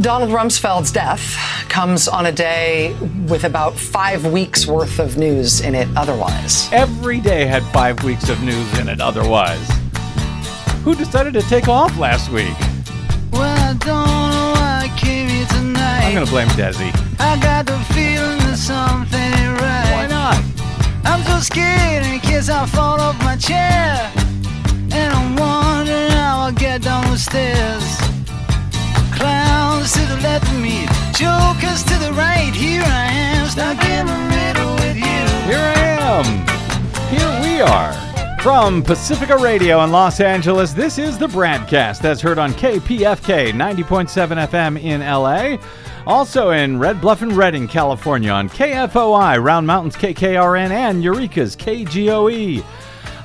Donald Rumsfeld's death comes on a day with about five weeks worth of news in it otherwise. Every day had five weeks of news in it otherwise. Who decided to take off last week? Well, I don't know why I came here tonight. I'm going to blame Desi. I got the feeling that something ain't right. Why not? I'm so scared in case I fall off my chair. And I'm wondering how I'll get down the stairs. Clowns to the left of me, jokers to the right. Here I am, stuck in the middle with you. Here I am. Here we are. From Pacifica Radio in Los Angeles, this is the BradCast as heard on KPFK 90.7 FM in LA. Also in Red Bluff and Redding, California on KFOI, Round Mountains KKRN, and Eureka's KGOE.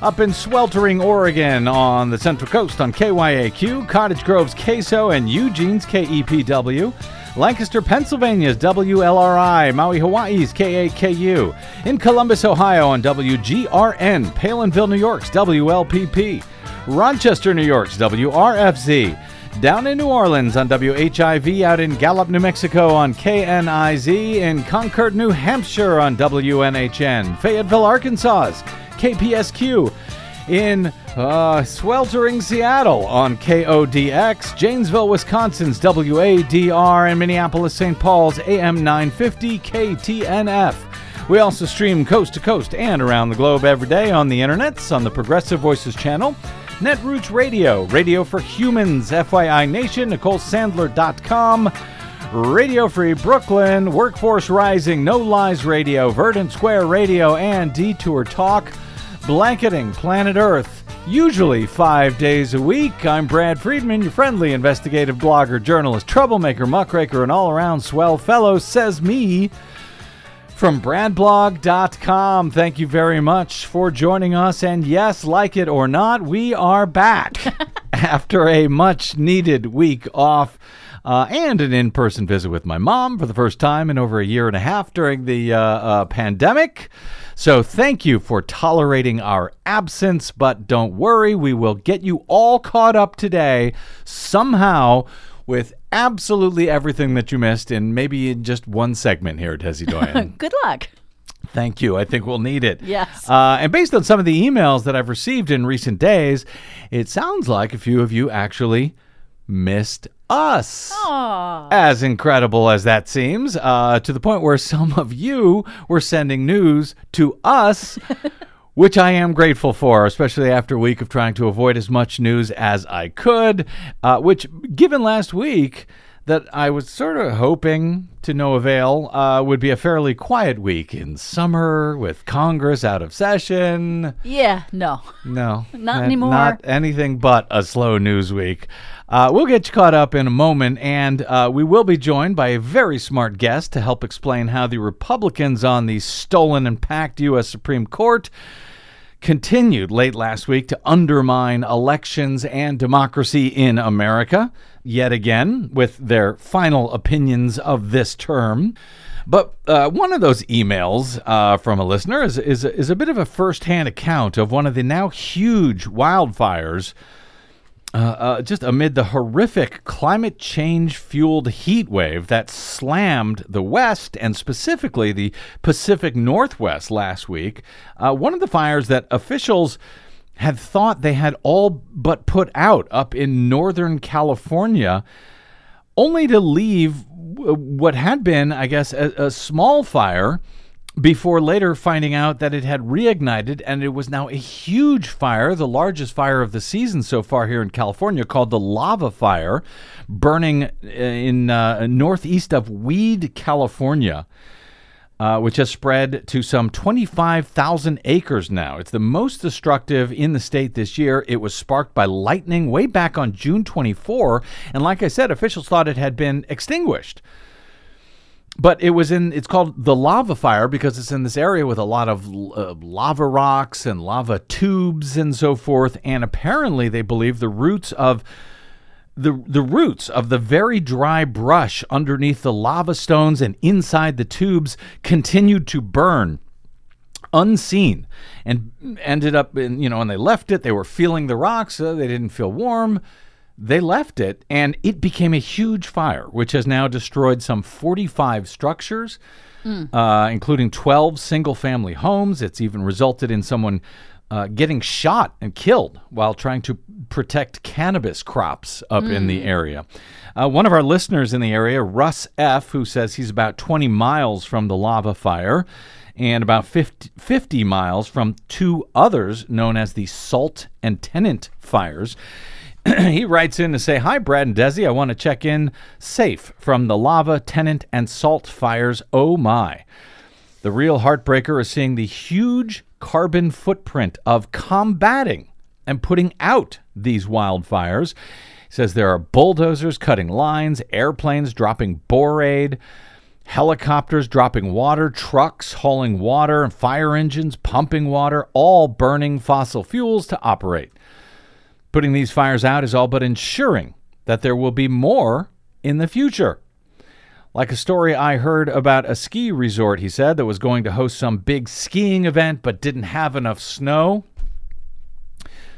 Up in sweltering Oregon on the Central Coast on KYAQ, Cottage Grove's KSO, and Eugene's KEPW. Lancaster, Pennsylvania's WLRI, Maui, Hawaii's KAKU, in Columbus, Ohio on WGRN, Palenville, New York's WLPP, Rochester, New York's WRFZ, down in New Orleans on WHIV, out in Gallup, New Mexico on KNIZ, in Concord, New Hampshire on WNHN, Fayetteville, Arkansas's KPSQ, in uh, sweltering Seattle on KODX, Janesville, Wisconsin's WADR, and Minneapolis, St. Paul's AM 950 KTNF. We also stream coast to coast and around the globe every day on the internets on the Progressive Voices channel, Netroots Radio, Radio for Humans, FYI Nation, NicoleSandler.com, Radio Free Brooklyn, Workforce Rising, No Lies Radio, Verdant Square Radio, and Detour Talk, blanketing planet Earth, usually five days a week. I'm Brad Friedman, your friendly investigative blogger, journalist, troublemaker, muckraker, and all around swell fellow, says me from bradblog.com. Thank you very much for joining us. And yes, like it or not, we are back after a much needed week off. Uh, and an in person visit with my mom for the first time in over a year and a half during the uh, uh, pandemic. So, thank you for tolerating our absence, but don't worry, we will get you all caught up today somehow with absolutely everything that you missed in maybe in just one segment here, at Desi Doyen. Good luck. Thank you. I think we'll need it. Yes. Uh, and based on some of the emails that I've received in recent days, it sounds like a few of you actually missed us. Aw. As incredible as that seems, uh, to the point where some of you were sending news to us, which I am grateful for, especially after a week of trying to avoid as much news as I could. Uh, which, given last week, that I was sort of hoping to no avail uh, would be a fairly quiet week in summer with Congress out of session. Yeah, no. No, Not anymore. Not anything but a slow news week. Uh, we'll get you caught up in a moment, and uh, we will be joined by a very smart guest to help explain how the Republicans on the stolen and packed U.S. Supreme Court continued late last week to undermine elections and democracy in America, yet again, with their final opinions of this term. But uh, one of those emails uh, from a listener is, is, is a bit of a firsthand account of one of the now huge wildfires uh, uh, just amid the horrific climate change fueled heat wave that slammed the West and specifically the Pacific Northwest last week. Uh, one of the fires that officials had thought they had all but put out up in Northern California, only to leave what had been, I guess, a, a small fire before later finding out that it had reignited and it was now a huge fire, the largest fire of the season so far here in California, called the Lava Fire, burning in uh, northeast of Weed, California. Uh, which has spread to some 25,000 acres now. It's the most destructive in the state this year. It was sparked by lightning way back on June 24. And like I said, officials thought it had been extinguished but it was in it's called the lava fire because it's in this area with a lot of uh, lava rocks and lava tubes and so forth. And apparently they believe the roots of the the roots of the very dry brush underneath the lava stones and inside the tubes continued to burn unseen and ended up in you know when they left it they were feeling the rocks uh, they didn't feel warm they left it and it became a huge fire, which has now destroyed some 45 structures, uh, including 12 single family homes. It's even resulted in someone uh, getting shot and killed while trying to protect cannabis crops up in the area. Uh, one of our listeners in the area, Russ F., who says he's about 20 miles from the lava fire and about 50, 50 miles from two others known as the Salt and Tennant fires. he writes in to say, Hi, Brad and Desi. I want to check in safe from the lava, Tennant, and Salt fires. Oh, my. The real heartbreaker is seeing the huge carbon footprint of combating and putting out these wildfires. He says there are bulldozers cutting lines, airplanes dropping borate, helicopters dropping water, trucks hauling water, and fire engines pumping water, all burning fossil fuels to operate. Putting these fires out is all but ensuring that there will be more in the future. Like a story I heard about a ski resort, he said, that was going to host some big skiing event but didn't have enough snow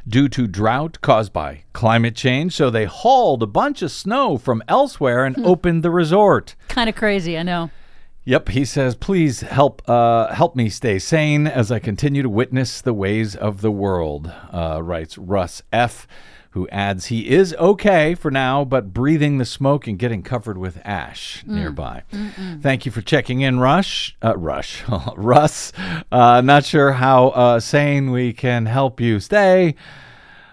due to drought caused by climate change. So they hauled a bunch of snow from elsewhere and hmm. opened the resort. Kind of crazy, I know. Yep, he says, please help uh, help me stay sane as I continue to witness the ways of the world, uh, writes Russ F., who adds he is okay for now, but breathing the smoke and getting covered with ash nearby. Thank you for checking in, Rush. Uh, Rush. Russ. Uh, not sure how uh, sane we can help you stay.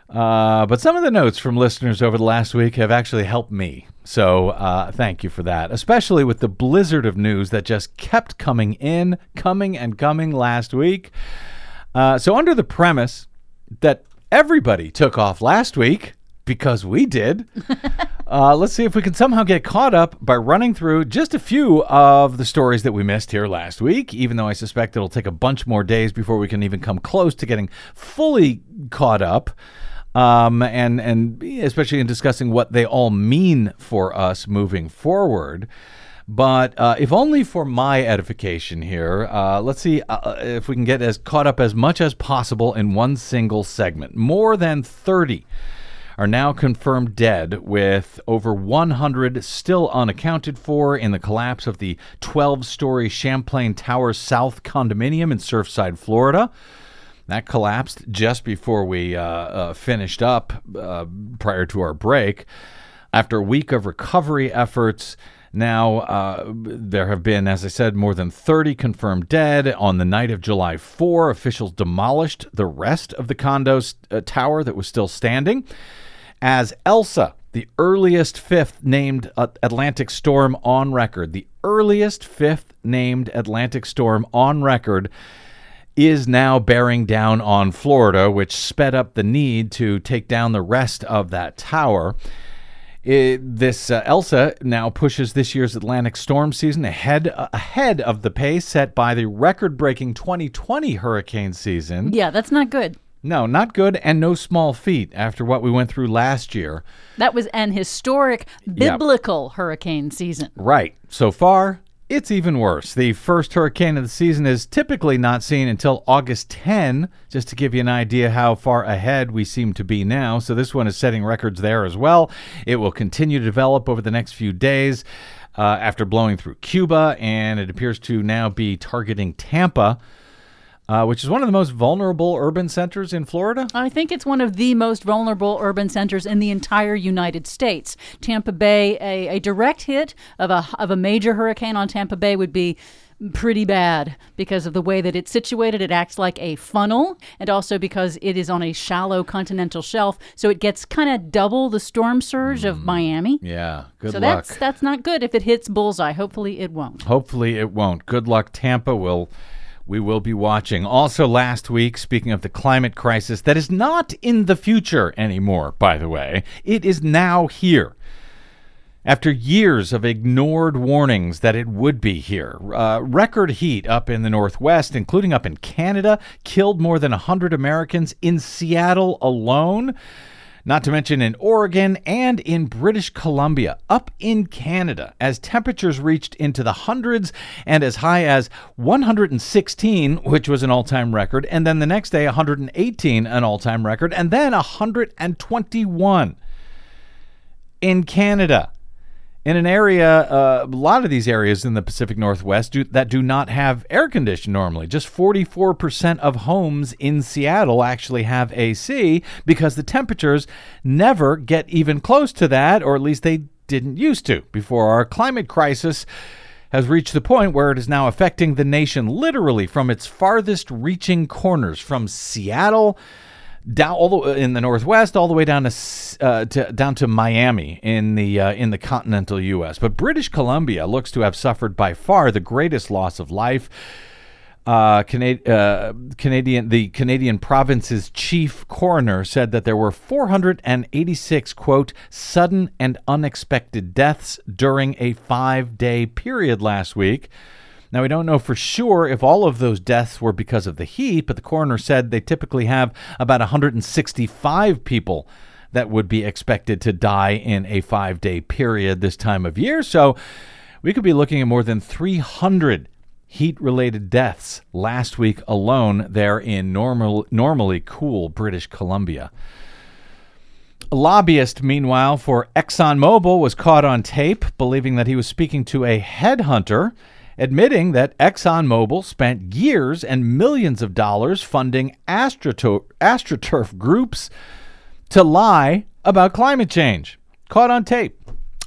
Uh, but some of the notes from listeners over the last week have actually helped me. So uh, thank you for that, especially with the blizzard of news that just kept coming in, coming and coming last week. Uh, so, under the premise that everybody took off last week because we did, uh, let's see if we can somehow get caught up by running through just a few of the stories that we missed here last week, even though I suspect it'll take a bunch more days before we can even come close to getting fully caught up um, and and especially in discussing what they all mean for us moving forward. But uh, if only for my edification here, uh, let's see uh, if we can get as caught up as much as possible in one single segment. More than 30 are now confirmed dead, with over 100 still unaccounted for in the collapse of the 12 story Champlain Towers South condominium in Surfside, Florida. That collapsed just before we uh, uh, finished up uh, prior to our break. After a week of recovery efforts, now uh, there have been, as I said, more than 30 confirmed dead. On the night of July 4, officials demolished the rest of the condo's uh, tower that was still standing. As Elsa, the earliest fifth named Atlantic storm on record, the earliest fifth named Atlantic storm on record is now bearing down on Florida, which sped up the need to take down the rest of that tower. It, this uh, Elsa now pushes this year's Atlantic storm season ahead uh, ahead of the pace set by the record-breaking 2020 hurricane season. Yeah, that's not good. No, not good, and no small feat after what we went through last year. That was an historic biblical hurricane season. Right. So far, it's even worse. The first hurricane of the season is typically not seen until August 10, just to give you an idea how far ahead we seem to be now. So this one is setting records there as well. It will continue to develop over the next few days uh, after blowing through Cuba, and it appears to now be targeting Tampa. Uh, which is one of the most vulnerable urban centers in Florida. I think it's one of the most vulnerable urban centers in the entire United States. Tampa Bay, a, a direct hit of a of a major hurricane on Tampa Bay would be pretty bad because of the way that it's situated. It acts like a funnel, and also because it is on a shallow continental shelf, so it gets kind of double the storm surge of Miami. Yeah, good So luck. that's that's not good if it hits bullseye. Hopefully, it won't. Hopefully it won't. Good luck, Tampa. Will we will be watching. Also, last week, speaking of the climate crisis, that is not in the future anymore. By the way, it is now here. After years of ignored warnings that it would be here, uh, record heat up in the Northwest, including up in Canada, killed more than 100 Americans in Seattle alone not to mention in Oregon and in British Columbia, up in Canada, as temperatures reached into the hundreds and as high as 116, which was an all time record, and then the next day 118, an all time record, and then 121. in Canada. In an area, uh, a lot of these areas in the Pacific Northwest do, that do not have air conditioning normally. Just 44% of homes in Seattle actually have AC because the temperatures never get even close to that, or at least they didn't used to before our climate crisis has reached the point where it is now affecting the nation literally from its farthest reaching corners, from Seattle down all the in the northwest, all the way down to, uh, to down to Miami in the uh, in the continental U.S. But British Columbia looks to have suffered by far the greatest loss of life. Uh, uh, Canadian, the Canadian province's chief coroner said that there were 486 quote sudden and unexpected deaths during a five-day period last week. Now, we don't know for sure if all of those deaths were because of the heat, but the coroner said they typically have about 165 people that would be expected to die in a five day period this time of year. So we could be looking at more than 300 heat related deaths last week alone there in normal, normally cool British Columbia. A lobbyist, meanwhile, for ExxonMobil was caught on tape believing that he was speaking to a headhunter admitting that ExxonMobil spent years and millions of dollars funding astroturf, astroturf groups to lie about climate change. Caught on tape.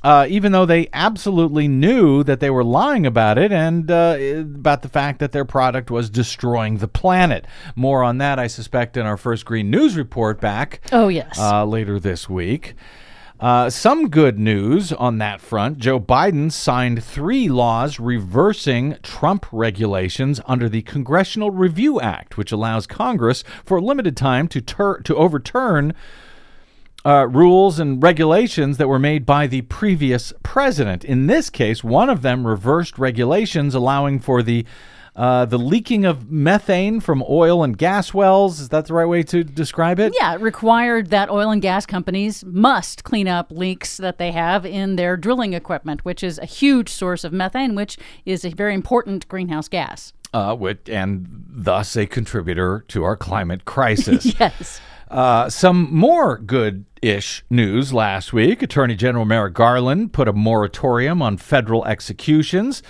Uh, even though they absolutely knew that they were lying about it and uh, about the fact that their product was destroying the planet. More on that, I suspect, in our first Green News report back. Oh, yes. Uh, later this week. Uh, some good news on that front. Joe Biden signed three laws reversing Trump regulations under the Congressional Review Act, which allows Congress for a limited time to, ter- to overturn uh, rules and regulations that were made by the previous president. In this case, one of them reversed regulations allowing for the uh, the leaking of methane from oil and gas wells. Is that the right way to describe it? Yeah, it required that oil and gas companies must clean up leaks that they have in their drilling equipment, which is a huge source of methane, which is a very important greenhouse gas. Uh, and thus a contributor to our climate crisis. yes. Uh, some more good ish news last week. Attorney General Merrick Garland put a moratorium on federal executions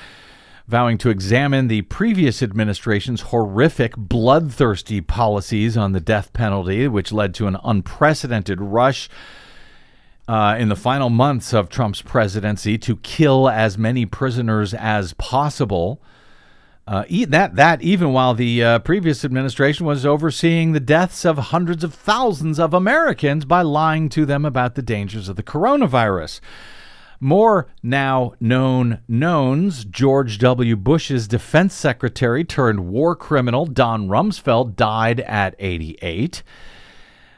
vowing to examine the previous administration's horrific, bloodthirsty policies on the death penalty, which led to an unprecedented rush uh, in the final months of Trump's presidency to kill as many prisoners as possible. Uh, that that even while the uh, previous administration was overseeing the deaths of hundreds of thousands of Americans by lying to them about the dangers of the coronavirus. More now known knowns George W. Bush's defense secretary turned war criminal Don Rumsfeld died at 88.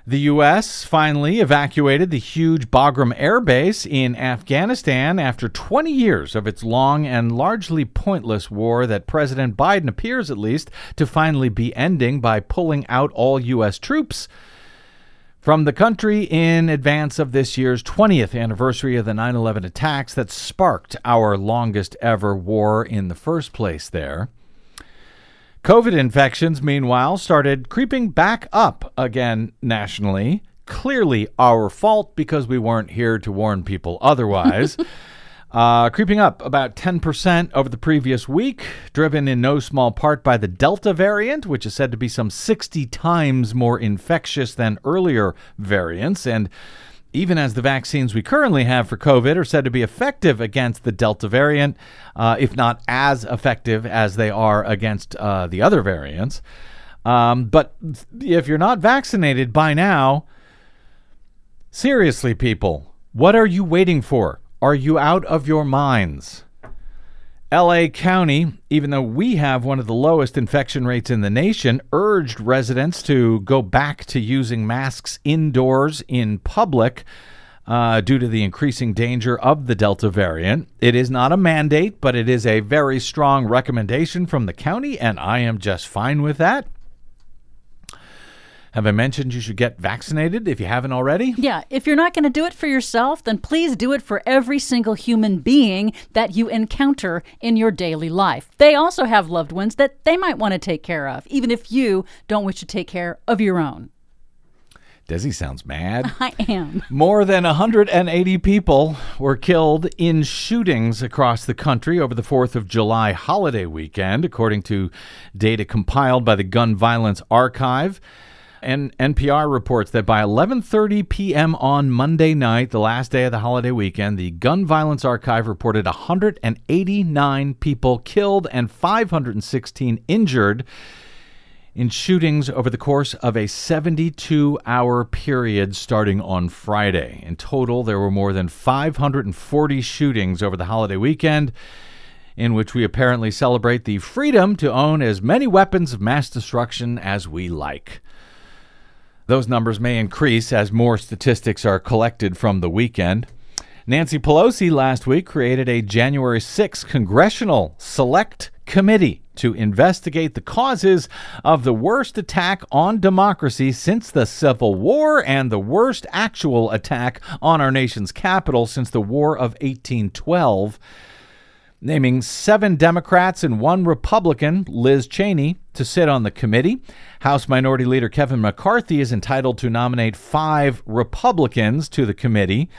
The U.S. finally evacuated the huge Bagram Air Base in Afghanistan after 20 years of its long and largely pointless war that President Biden appears, at least, to finally be ending by pulling out all U.S. troops from the country in advance of this year's 20th anniversary of the 9 11 attacks that sparked our longest ever war in the first place there. COVID infections, meanwhile, started creeping back up again nationally. Clearly our fault because we weren't here to warn people otherwise. Uh, creeping up about 10% over the previous week, driven in no small part by the Delta variant, which is said to be some 60 times more infectious than earlier variants. And even as the vaccines we currently have for COVID are said to be effective against the Delta variant, uh, if not as effective as they are against uh, the other variants. Um, but if you're not vaccinated by now, seriously, people, what are you waiting for? Are you out of your minds? LA County, even though we have one of the lowest infection rates in the nation, urged residents to go back to using masks indoors in public uh, due to the increasing danger of the Delta variant. It is not a mandate, but it is a very strong recommendation from the county, and I am just fine with that. Have I mentioned you should get vaccinated if you haven't already? Yeah, if you're not going to do it for yourself, then please do it for every single human being that you encounter in your daily life. They also have loved ones that they might want to take care of, even if you don't wish to take care of your own. Desi sounds mad. I am. More than 180 people were killed in shootings across the country over the 4th of July holiday weekend, according to data compiled by the Gun Violence Archive. And NPR reports that by 11:30 p.m. on Monday night, the last day of the holiday weekend, the Gun Violence Archive reported 189 people killed and 516 injured in shootings over the course of a 72 hour period starting on Friday. In total, there were more than 540 shootings over the holiday weekend, in which we apparently celebrate the freedom to own as many weapons of mass destruction as we like. Those numbers may increase as more statistics are collected from the weekend. Nancy Pelosi last week created a January 6 congressional select committee to investigate the causes of the worst attack on democracy since the Civil War and the worst actual attack on our nation's capital since the War of 1812 naming seven Democrats and one Republican, Liz Cheney, to sit on the committee. House Minority Leader Kevin McCarthy is entitled to nominate five Republicans to the committee.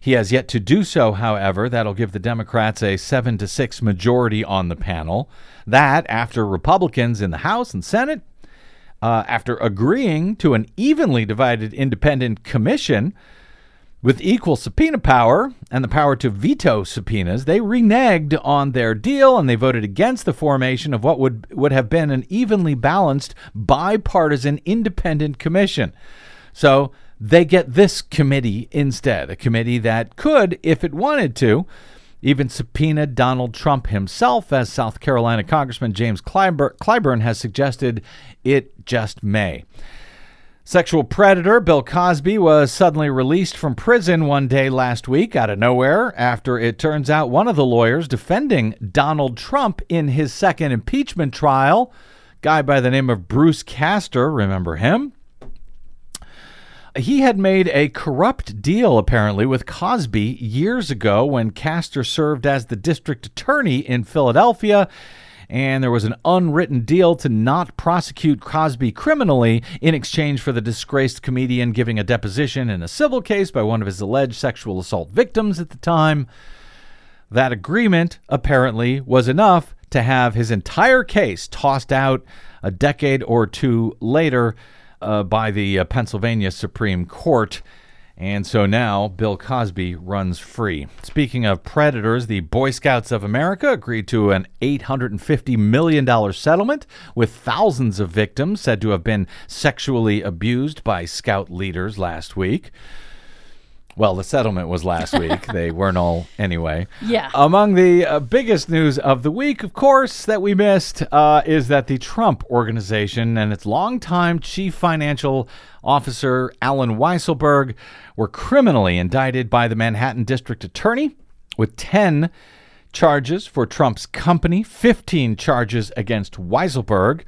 He has yet to do so, however. That'll give the Democrats a 7 to 6 majority on the panel. That after Republicans in the House and Senate, uh, after agreeing to an evenly divided independent commission, with equal subpoena power and the power to veto subpoenas, they reneged on their deal and they voted against the formation of what would, would have been an evenly balanced bipartisan independent commission. So they get this committee instead, a committee that could, if it wanted to, even subpoena Donald Trump himself, as South Carolina Congressman James Clyburn has suggested it just may. Sexual predator Bill Cosby was suddenly released from prison one day last week out of nowhere after it turns out one of the lawyers defending Donald Trump in his second impeachment trial, guy by the name of Bruce Castor, remember him? He had made a corrupt deal, apparently, with Cosby years ago when Castor served as the district attorney in Philadelphia and there was an unwritten deal to not prosecute Cosby criminally in exchange for the disgraced comedian giving a deposition in a civil case by one of his alleged sexual assault victims at the time. That agreement apparently was enough to have his entire case tossed out a decade or two later uh, by the uh, Pennsylvania Supreme Court. And so now Bill Cosby runs free. Speaking of predators, the Boy Scouts of America agreed to an $850 million settlement with thousands of victims said to have been sexually abused by Scout leaders last week. Well, the settlement was last week. they weren't all anyway. Yeah. Among the uh, biggest news of the week, of course, that we missed uh, is that the Trump Organization and its longtime chief financial officer, Alan Weisselberg, were criminally indicted by the Manhattan District Attorney with 10 charges for Trump's company, 15 charges against Weisselberg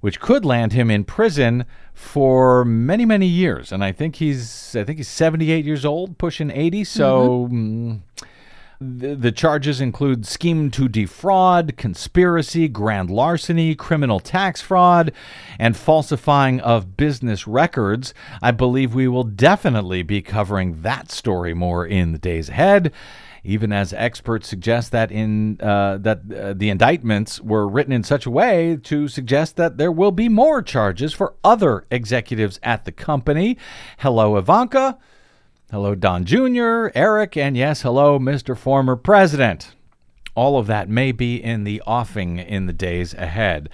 which could land him in prison for many many years and i think he's i think he's 78 years old pushing 80 so mm-hmm. mm, the, the charges include scheme to defraud, conspiracy, grand larceny, criminal tax fraud, and falsifying of business records. I believe we will definitely be covering that story more in the days ahead even as experts suggest that in uh, that uh, the indictments were written in such a way to suggest that there will be more charges for other executives at the company. Hello, Ivanka. Hello, Don Jr., Eric, and yes, hello, Mr. Former President. All of that may be in the offing in the days ahead.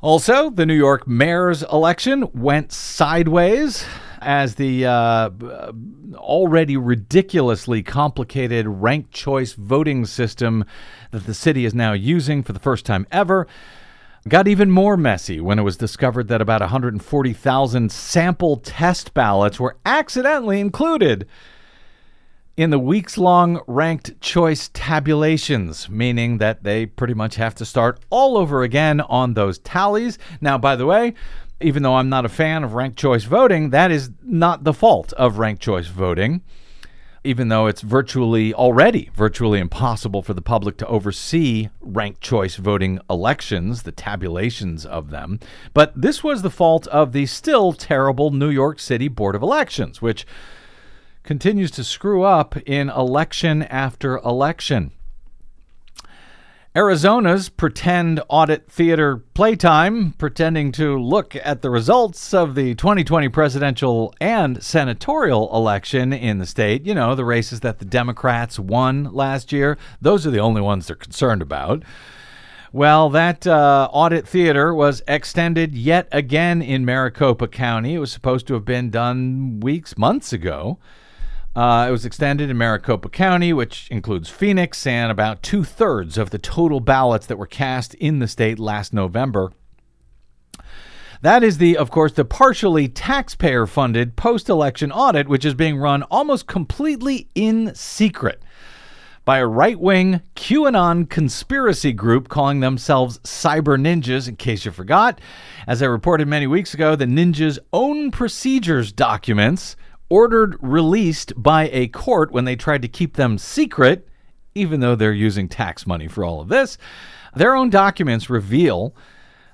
Also, the New York mayor's election went sideways as the uh, already ridiculously complicated ranked choice voting system that the city is now using for the first time ever got even more messy when it was discovered that about 140,000 sample test ballots were accidentally included in the weeks long ranked choice tabulations, meaning that they pretty much have to start all over again on those tallies. Now, by the way, even though I'm not a fan of ranked choice voting, that is not the fault of ranked choice voting. even though it's virtually already virtually impossible for the public to oversee ranked choice voting elections, the tabulations of them. But this was the fault of the still terrible New York City Board of Elections, which continues to screw up in election after election. Arizona's pretend audit theater playtime, pretending to look at the results of the 2020 presidential and senatorial election in the state. You know, the races that the Democrats won last year. Those are the only ones they're concerned about. Well, that uh, audit theater was extended yet again in Maricopa County. It was supposed to have been done weeks, months ago. Uh, it was extended in Maricopa County, which includes Phoenix and about two thirds of the total ballots that were cast in the state last November. That is the, of course, the partially taxpayer funded post election audit, which is being run almost completely in secret by a right wing QAnon conspiracy group calling themselves Cyber Ninjas, in case you forgot. As I reported many weeks ago, the Ninjas' own procedures documents ordered released by a court when they tried to keep them secret, even though they're using tax money for all of this. Their own documents reveal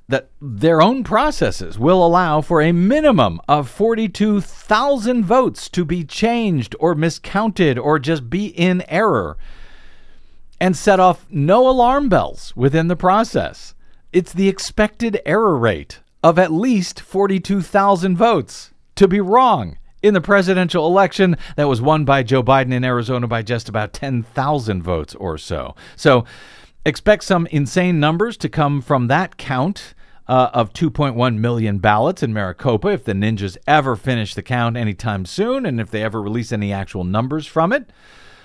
that their own processes will allow for a minimum of 42,000 votes to be changed or miscounted or just be in error and set off no alarm bells within the process. It's the expected error rate of at least 42,000 votes to be wrong in the presidential election that was won by Joe Biden in Arizona by just about 10,000 votes or so. So expect some insane numbers to come from that count. Uh, of 2.1 million ballots in Maricopa if the ninjas ever finish the count anytime soon and if they ever release any actual numbers from it.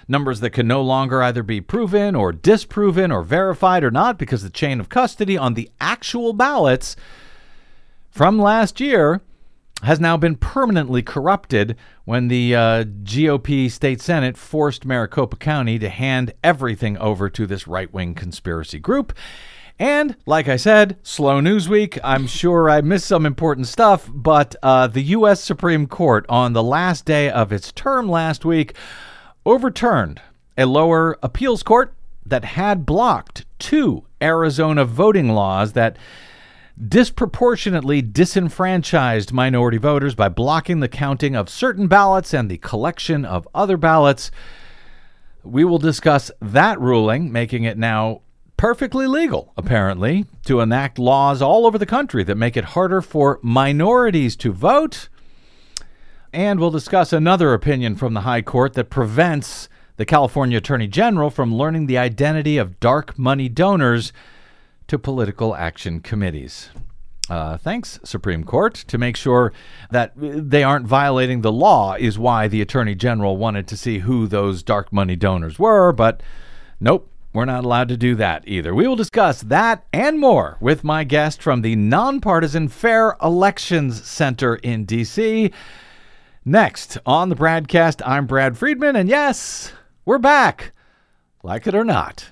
Numbers that can no longer either be proven or disproven or verified or not because the chain of custody on the actual ballots from last year has now been permanently corrupted when the uh, GOP state senate forced Maricopa County to hand everything over to this right wing conspiracy group. And like I said, slow news week. I'm sure I missed some important stuff, but uh, the U.S. Supreme Court, on the last day of its term last week, overturned a lower appeals court that had blocked two Arizona voting laws that disproportionately disenfranchised minority voters by blocking the counting of certain ballots and the collection of other ballots. We will discuss that ruling, making it now perfectly legal, apparently, to enact laws all over the country that make it harder for minorities to vote. And we'll discuss another opinion from the High Court that prevents the California Attorney General from learning the identity of dark money donors to political action committees. Uh, thanks, Supreme Court. To make sure that they aren't violating the law is why the Attorney General wanted to see who those dark money donors were, but nope, we're not allowed to do that either. We will discuss that and more with my guest from the Nonpartisan Fair Elections Center in D.C. Next on the BradCast, I'm Brad Friedman, and yes, we're back, like it or not.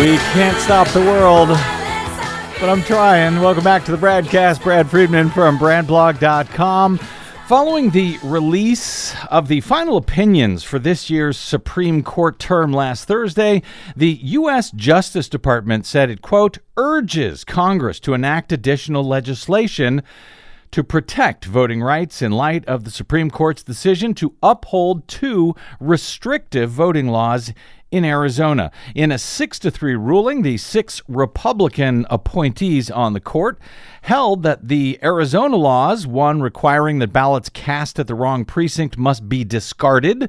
We can't stop the world, but I'm trying. Welcome back to the BradCast. Brad Friedman from BradBlog.com. Following the release of the final opinions for this year's Supreme Court term last Thursday, the U.S. Justice Department said it, quote, urges Congress to enact additional legislation to protect voting rights in light of the Supreme Court's decision to uphold two restrictive voting laws in Arizona. In a 6 to 3 ruling, the six Republican appointees on the court held that the Arizona laws, one requiring that ballots cast at the wrong precinct must be discarded,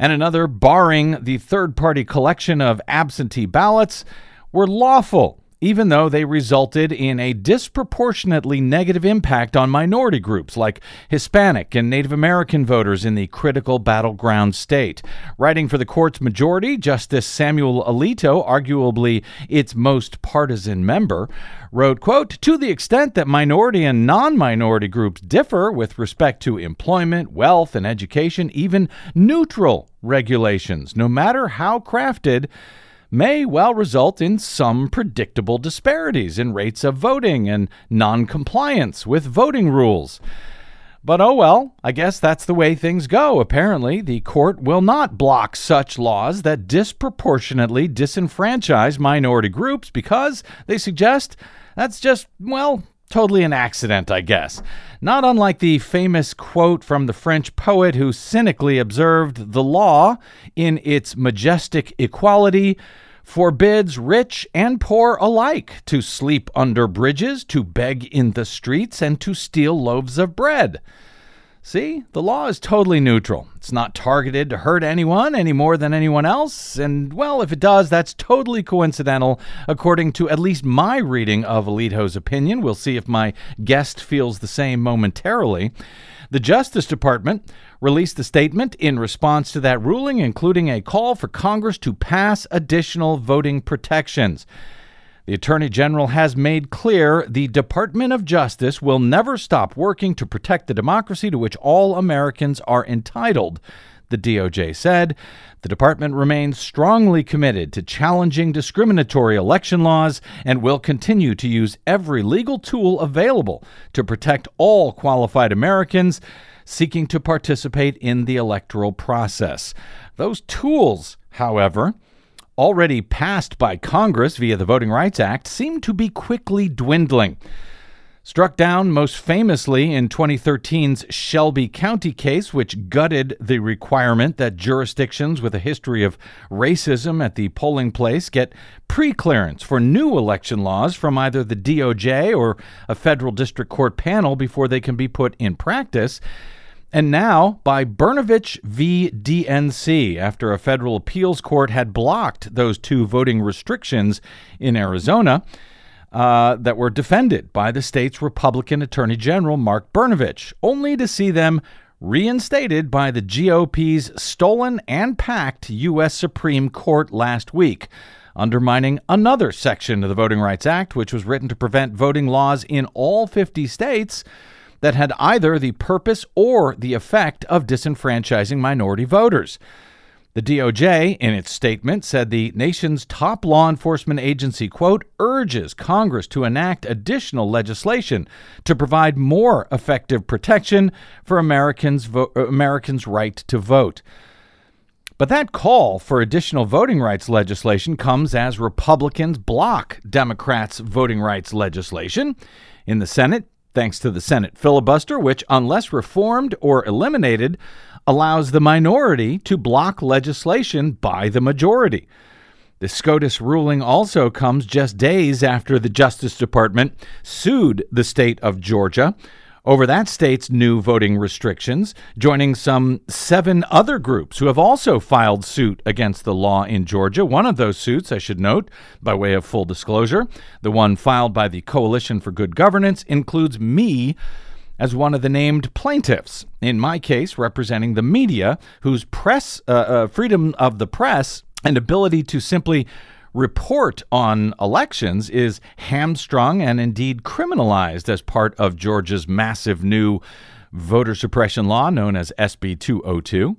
and another barring the third party collection of absentee ballots were lawful, even though they resulted in a disproportionately negative impact on minority groups like Hispanic and Native American voters in the critical battleground state. Writing for the court's majority, Justice Samuel Alito, arguably its most partisan member, wrote, quote, to the extent that minority and non-minority groups differ with respect to employment, wealth, and education, even neutral regulations, no matter how crafted, may well result in some predictable disparities in rates of voting and noncompliance with voting rules. But oh well, I guess that's the way things go. Apparently, the court will not block such laws that disproportionately disenfranchise minority groups because they suggest that's just, well, totally an accident, I guess. Not unlike the famous quote from the French poet who cynically observed the law, in its majestic equality, forbids rich and poor alike to sleep under bridges, to beg in the streets, and to steal loaves of bread. See, the law is totally neutral. It's not targeted to hurt anyone any more than anyone else. And, well, if it does, that's totally coincidental, according to at least my reading of Alito's opinion. We'll see if my guest feels the same momentarily. The Justice Department released a statement in response to that ruling, including a call for Congress to pass additional voting protections. The Attorney General has made clear the Department of Justice will never stop working to protect the democracy to which all Americans are entitled. The DOJ said the department remains strongly committed to challenging discriminatory election laws and will continue to use every legal tool available to protect all qualified Americans seeking to participate in the electoral process. Those tools, however, already passed by Congress via the Voting Rights Act, seem to be quickly dwindling. Struck down most famously in 2013's Shelby County case, which gutted the requirement that jurisdictions with a history of racism at the polling place get pre clearance for new election laws from either the DOJ or a federal district court panel before they can be put in practice. And now by Brnovich v. DNC, after a federal appeals court had blocked those two voting restrictions in Arizona uh, that were defended by the state's Republican Attorney General Mark Brnovich, only to see them reinstated by the GOP's stolen and packed U.S. Supreme Court last week. Undermining another section of the Voting Rights Act, which was written to prevent voting laws in all 50 states that had either the purpose or the effect of disenfranchising minority voters. The DOJ, in its statement, said the nation's top law enforcement agency, quote, urges Congress to enact additional legislation to provide more effective protection for Americans' vo- uh, Americans' right to vote. But that call for additional voting rights legislation comes as Republicans block Democrats' voting rights legislation. In the Senate, thanks to the Senate filibuster, which, unless reformed or eliminated, allows the minority to block legislation by the majority. The SCOTUS ruling also comes just days after the Justice Department sued the state of Georgia over that state's new voting restrictions, joining some seven other groups who have also filed suit against the law in Georgia. One of those suits, I should note, by way of full disclosure, the one filed by the Coalition for Good Governance, includes me as one of the named plaintiffs. In my case, representing the media, whose press uh, uh, freedom of the press and ability to simply report on elections is hamstrung and indeed criminalized as part of Georgia's massive new voter suppression law known as SB 202.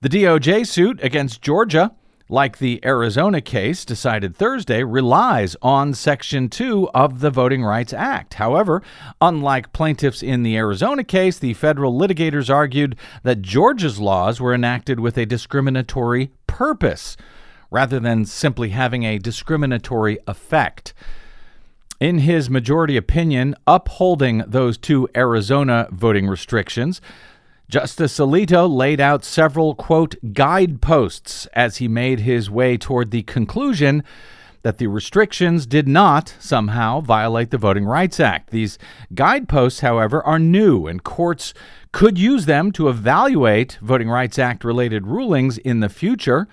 The DOJ suit against Georgia, like the Arizona case decided Thursday, relies on Section 2 of the Voting Rights Act. However, unlike plaintiffs in the Arizona case, the federal litigators argued that Georgia's laws were enacted with a discriminatory purpose rather than simply having a discriminatory effect. In his majority opinion, upholding those two Arizona voting restrictions, Justice Alito laid out several, quote, guideposts as he made his way toward the conclusion that the restrictions did not somehow violate the Voting Rights Act. These guideposts, however, are new, and courts could use them to evaluate Voting Rights Act related rulings in the future,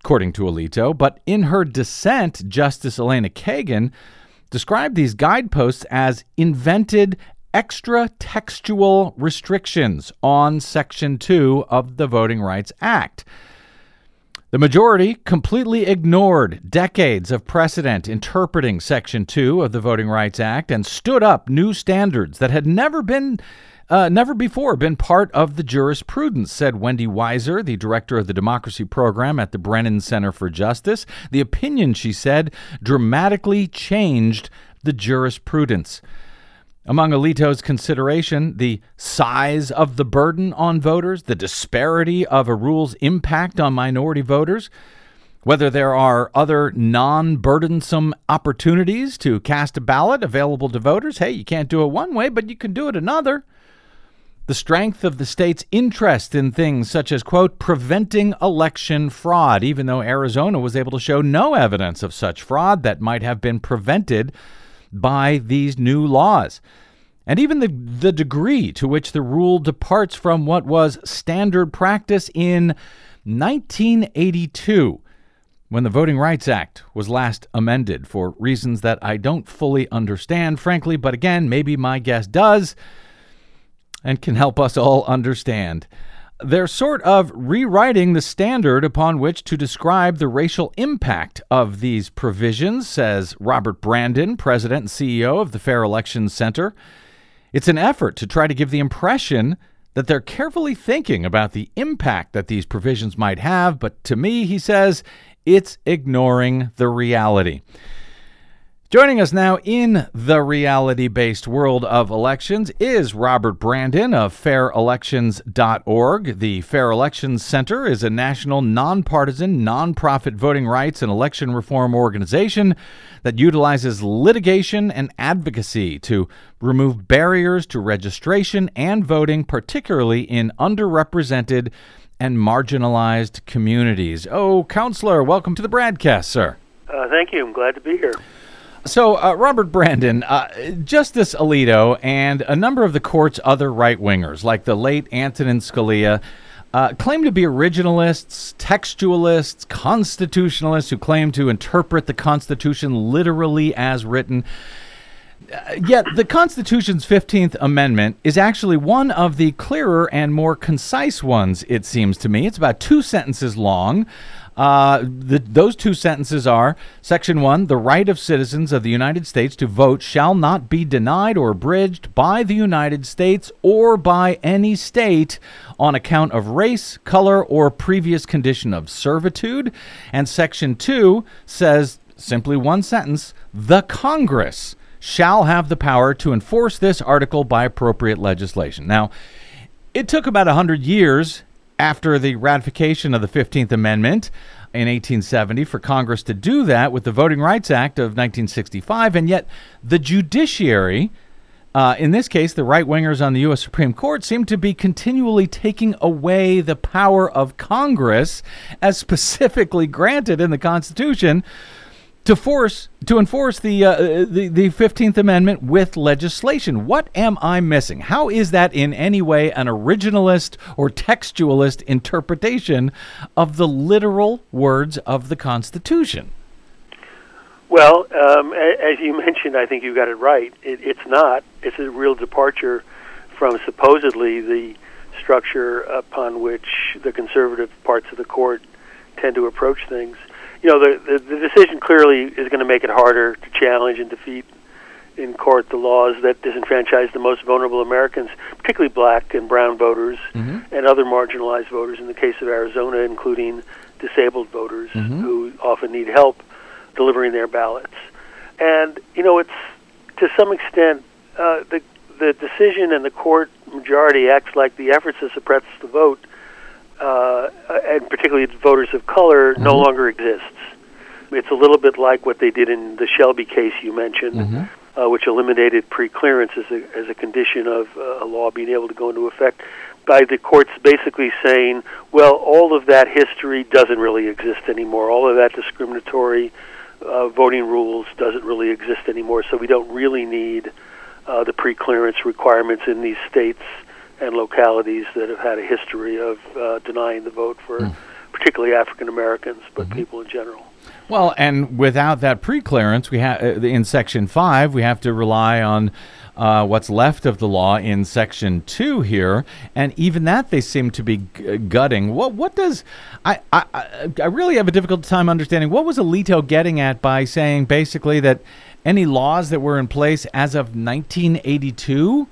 according to Alito. But in her dissent, Justice Elena Kagan described these guideposts as invented extra textual restrictions on Section 2 of the Voting Rights Act. The majority completely ignored decades of precedent interpreting Section 2 of the Voting Rights Act and stood up new standards that had never been. Uh, never before been part of the jurisprudence, said Wendy Weiser, the director of the democracy program at the Brennan Center for Justice. The opinion, she said, dramatically changed the jurisprudence. Among Alito's consideration, the size of the burden on voters, the disparity of a rule's impact on minority voters, whether there are other non burdensome opportunities to cast a ballot available to voters. Hey, you can't do it one way, but you can do it another. The strength of the state's interest in things such as, quote, preventing election fraud, even though Arizona was able to show no evidence of such fraud that might have been prevented by these new laws. And even the, the degree to which the rule departs from what was standard practice in 1982, when the Voting Rights Act was last amended for reasons that I don't fully understand, frankly, but again, maybe my guest does and can help us all understand. They're sort of rewriting the standard upon which to describe the racial impact of these provisions, says Robert Brandon, president and CEO of the Fair Elections Center. It's an effort to try to give the impression that they're carefully thinking about the impact that these provisions might have, but to me, he says, it's ignoring the reality. Joining us now in the reality based world of elections is Robert Brandon of fairelections.org. The Fair Elections Center is a national nonpartisan, nonprofit voting rights and election reform organization that utilizes litigation and advocacy to remove barriers to registration and voting, particularly in underrepresented and marginalized communities. Oh, counselor, welcome to the BradCast, sir. Uh, thank you. I'm glad to be here. So, uh, Robert Brandon, uh, Justice Alito, and a number of the court's other right wingers, like the late Antonin Scalia, uh, claim to be originalists, textualists, constitutionalists who claim to interpret the Constitution literally as written. Uh, yet, the Constitution's 15th Amendment is actually one of the clearer and more concise ones, it seems to me. It's about two sentences long. Uh, the, those two sentences are Section 1 The right of citizens of the United States to vote shall not be denied or abridged by the United States or by any state on account of race, color, or previous condition of servitude. And Section 2 says simply one sentence The Congress shall have the power to enforce this article by appropriate legislation. Now, it took about 100 years after the ratification of the 15th Amendment in 1870 for Congress to do that with the Voting Rights Act of 1965, and yet the judiciary, uh, in this case, the right wingers on the U.S. Supreme Court, seem to be continually taking away the power of Congress as specifically granted in the Constitution to force to enforce the uh, the the Fifteenth Amendment with legislation. What am I missing? How is that in any way an originalist or textualist interpretation of the literal words of the Constitution? Well, um, as you mentioned, I think you got it right. It, it's not. It's a real departure from supposedly the structure upon which the conservative parts of the court tend to approach things. You know, the, the, the decision clearly is going to make it harder to challenge and defeat in court the laws that disenfranchise the most vulnerable Americans, particularly black and brown voters and other marginalized voters, in the case of Arizona, including disabled voters who often need help delivering their ballots. And, you know, it's to some extent uh, the, the decision and the court majority acts like the efforts to suppress the vote uh, and particularly voters of color, no longer exists. It's a little bit like what they did in the Shelby case you mentioned, uh, which eliminated pre-clearance as a, as a condition of uh, a law being able to go into effect. By the courts basically saying, well, all of that history doesn't really exist anymore. All of that discriminatory uh, voting rules doesn't really exist anymore, so we don't really need uh, the pre-clearance requirements in these states and localities that have had a history of uh, denying the vote for particularly African Americans, but people in general. Well, and without that pre-clearance, we have in Section Five, we have to rely on uh, what's left of the law in Section Two here, and even that they seem to be g- gutting. What what does I, I I I really have a difficult time understanding what was Alito getting at by saying basically that any laws that were in place as of 1982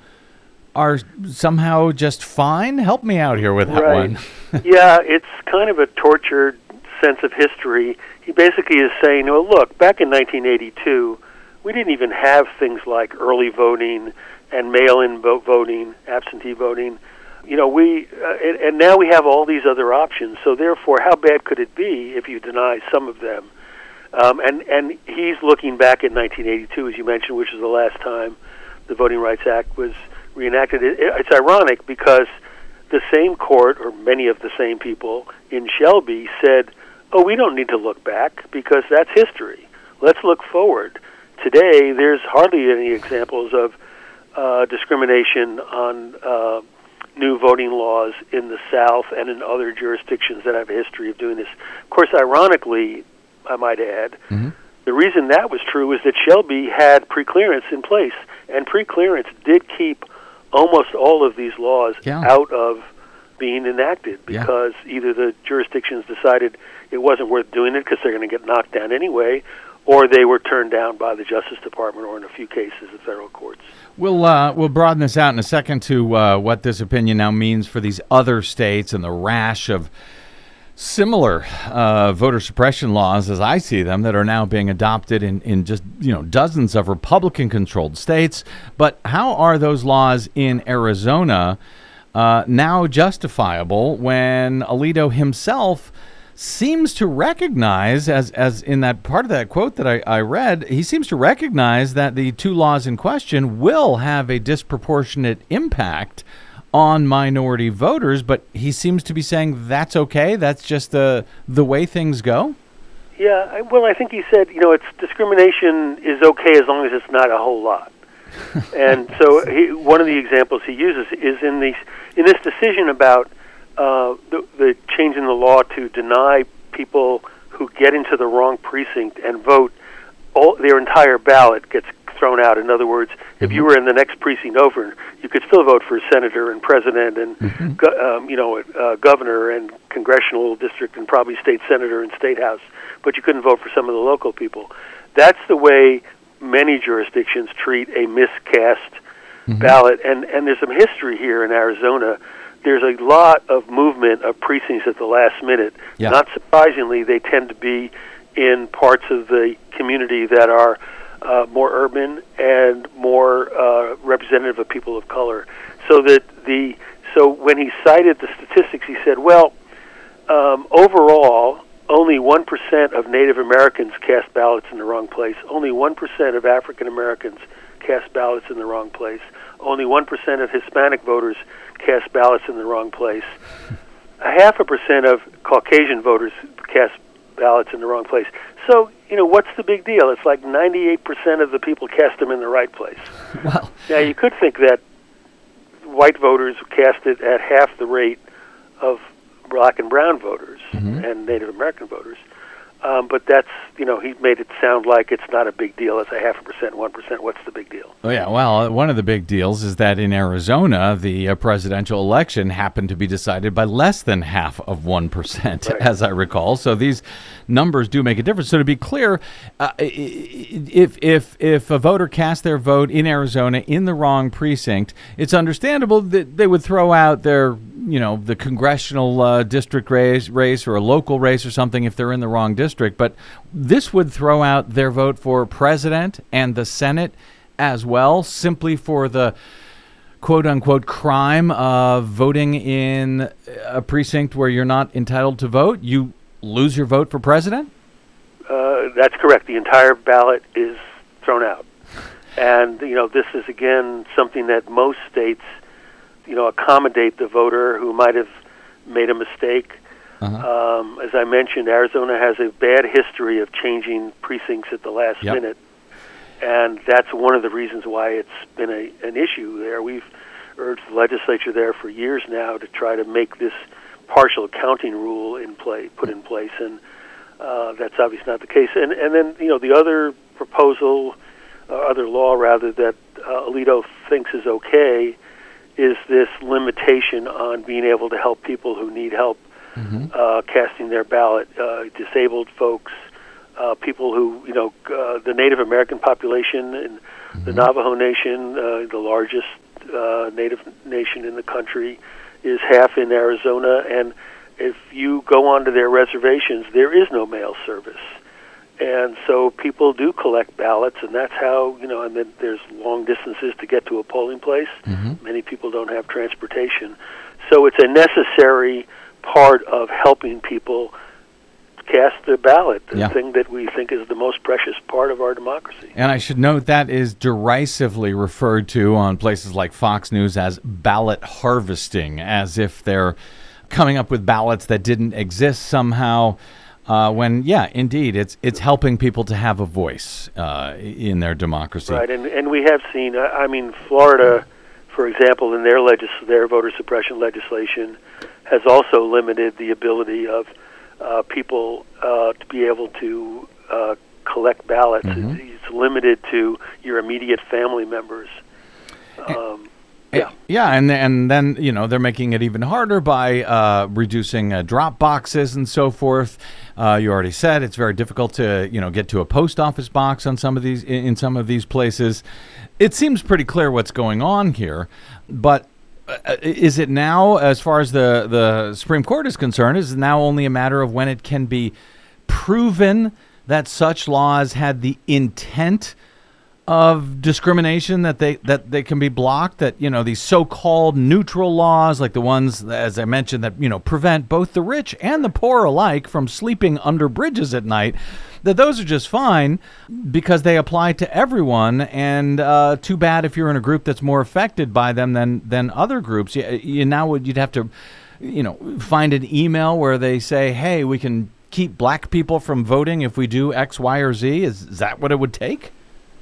are somehow just fine. Help me out here with that Right. one. yeah, it's kind of a tortured sense of history. He basically is saying, well, look, back in 1982, we didn't even have things like early voting and mail-in vote voting, absentee voting. You know, we uh, and, and now we have all these other options. So therefore, how bad could it be if you deny some of them? Um, and and he's looking back at 1982, as you mentioned, which is the last time the Voting Rights Act was reenacted. It, it, it's ironic because the same court, or many of the same people in Shelby, said, "Oh, we don't need to look back because that's history. Let's look forward." Today, there's hardly any examples of uh, discrimination on uh, new voting laws in the South and in other jurisdictions that have a history of doing this. Of course, ironically, I might add, the reason that was true is that Shelby had preclearance in place, and preclearance did keep almost all of these laws Yeah. out of being enacted Yeah. because either the jurisdictions decided it wasn't worth doing it because they're going to get knocked down anyway, or they were turned down by the Justice Department or in a few cases the federal courts. We'll uh, we'll broaden this out in a second to uh, what this opinion now means for these other states and the rash of similar uh, voter suppression laws, as I see them, that are now being adopted in, in just you know dozens of Republican-controlled states. But how are those laws in Arizona uh, now justifiable when Alito himself? seems to recognize, as as in that part of that quote that I, I read, he seems to recognize that the two laws in question will have a disproportionate impact on minority voters, but he seems to be saying that's okay. That's just the the way things go. Yeah, I, well, I think he said, you know, it's discrimination is okay as long as it's not a whole lot. and so he, one of the examples he uses is in these in this decision about uh, the, the change in the law to deny people who get into the wrong precinct and vote, all, their entire ballot gets thrown out. In other words, if you were in the next precinct over, you could still vote for a senator and president and go, um, you know uh, governor and congressional district and probably state senator and state house, but you couldn't vote for some of the local people. That's the way many jurisdictions treat a miscast ballot, and and there's some history here in Arizona. There's a lot of movement of precincts at the last minute. Yeah. Not surprisingly, they tend to be in parts of the community that are uh, more urban and more uh, representative of people of color. So that the so when he cited the statistics, he said, well, um, overall, only one percent of Native Americans cast ballots in the wrong place. Only one percent of African Americans cast ballots in the wrong place. Only one percent of Hispanic voters cast ballots in the wrong place. A half a percent of Caucasian voters cast ballots in the wrong place. So, you know, what's the big deal? It's like 98% of the people cast them in the right place. Well, Now, you could think that white voters cast it at half the rate of black and brown voters mm-hmm. and Native American voters. Um, but that's, you know, he made it sound like it's not a big deal. It's a half a percent, 1%. What's the big deal? Oh, yeah. Well, one of the big deals is that in Arizona, the uh, presidential election happened to be decided by less than half of 1%, Right. as I recall. So these numbers do make a difference. So to be clear, uh, if, if, if a voter cast their vote in Arizona in the wrong precinct, it's understandable that they would throw out their, you know, the congressional uh, district race, race or a local race or something if they're in the wrong district. But this would throw out their vote for president and the Senate as well, simply for the quote unquote crime of voting in a precinct where you're not entitled to vote. You lose your vote for president? Uh, that's correct. The entire ballot is thrown out. And, you know, this is, again, something that most states, you know, accommodate the voter who might have made a mistake. Um, as I mentioned, Arizona has a bad history of changing precincts at the last Yep. minute, and that's one of the reasons why it's been a, an issue there. We've urged the legislature there for years now to try to make this partial counting rule in play, put in place, and uh, that's obviously not the case. And and then you know the other proposal, uh, other law rather that uh, Alito thinks is okay, is this limitation on being able to help people who need help uh, casting their ballot, uh, disabled folks, uh, people who you know uh, the Native American population in the Navajo Nation, uh, the largest uh, Native nation in the country, is half in Arizona, and if you go onto their reservations, there is no mail service, and so people do collect ballots, and that's how you know. And then there's long distances to get to a polling place. Mm-hmm. Many people don't have transportation, so it's a necessary part of helping people cast their ballot, the Yeah. thing that we think is the most precious part of our democracy. And I should note that is derisively referred to on places like Fox News as ballot harvesting, as if they're coming up with ballots that didn't exist somehow. Uh, when, yeah, indeed, it's it's helping people to have a voice uh, in their democracy. Right, and and we have seen. I I mean, Florida, for example, in their legis- their voter suppression legislation, has also limited the ability of uh, people uh, to be able to uh, collect ballots. It's, it's limited to your immediate family members. Um, yeah. Yeah, and and then you know they're making it even harder by uh, reducing uh, drop boxes and so forth. Uh, you already said it's very difficult to you know get to a post office box on some of these in some of these places. It seems pretty clear what's going on here, but. Uh, is it now, as far as the, the Supreme Court is concerned, is it now only a matter of when it can be proven that such laws had the intent of discrimination that they that they can be blocked that you know these so-called neutral laws like the ones as i mentioned that you know prevent both the rich and the poor alike from sleeping under bridges at night that those are just fine because they apply to everyone. And uh, too bad if you're in a group that's more affected by them than than other groups. You, you now would you'd have to you know find an email where they say hey we can keep black people from voting if we do x y or z. Is, is that what it would take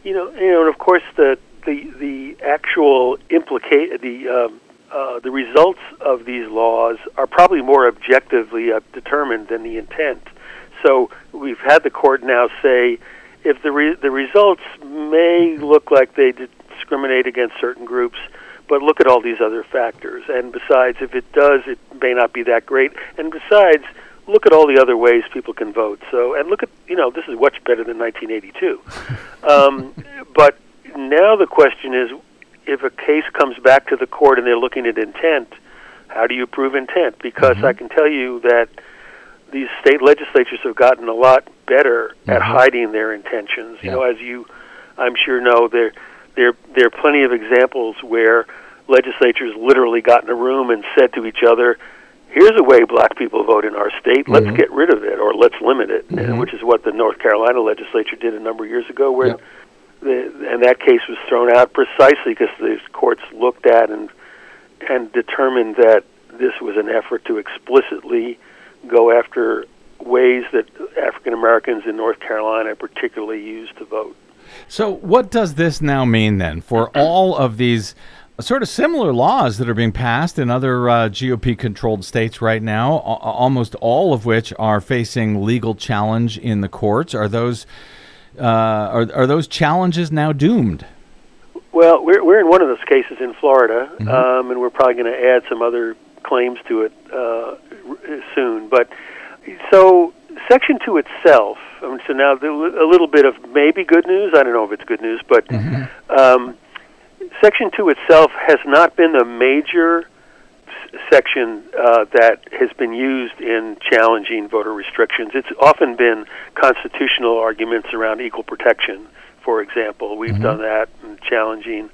You know, you know, and of course the the the actual implicate the um, uh, the results of these laws are probably more objectively uh, determined than the intent. So we've had the court now say if the re- the results may look like they discriminate against certain groups, but look at all these other factors. And besides, if it does, it may not be that great. And besides, look at all the other ways people can vote. So, and look at you know this is much better than 1982. um, but now the question is, if a case comes back to the court and they're looking at intent, how do you prove intent? Because I can tell you that these state legislatures have gotten a lot better at hiding their intentions. You know, as you, I'm sure know, there there there are plenty of examples where legislatures literally got in a room and said to each other, "Here's a way black people vote in our state. Let's mm-hmm. get rid of it or let's limit it," and mm-hmm. which is what the North Carolina legislature did a number of years ago, where Yep. the, and that case was thrown out precisely because the courts looked at and and determined that this was an effort to explicitly go after ways that African Americans in North Carolina particularly used to vote. So, what does this now mean then for all of these sort of similar laws that are being passed in other uh, GOP controlled states right now, a- almost all of which are facing legal challenge in the courts? Are those uh, are, are those challenges now doomed? Well, we're we're in one of those cases in Florida, um, and we're probably going to add some other claims to it uh, r- soon. But so Section Two itself. I mean, so now the, a little bit of maybe good news. I don't know if it's good news, but um, Section Two itself has not been the major s- section uh, that has been used in challenging voter restrictions. It's often been constitutional arguments around equal protection. For example, we've done that in challenging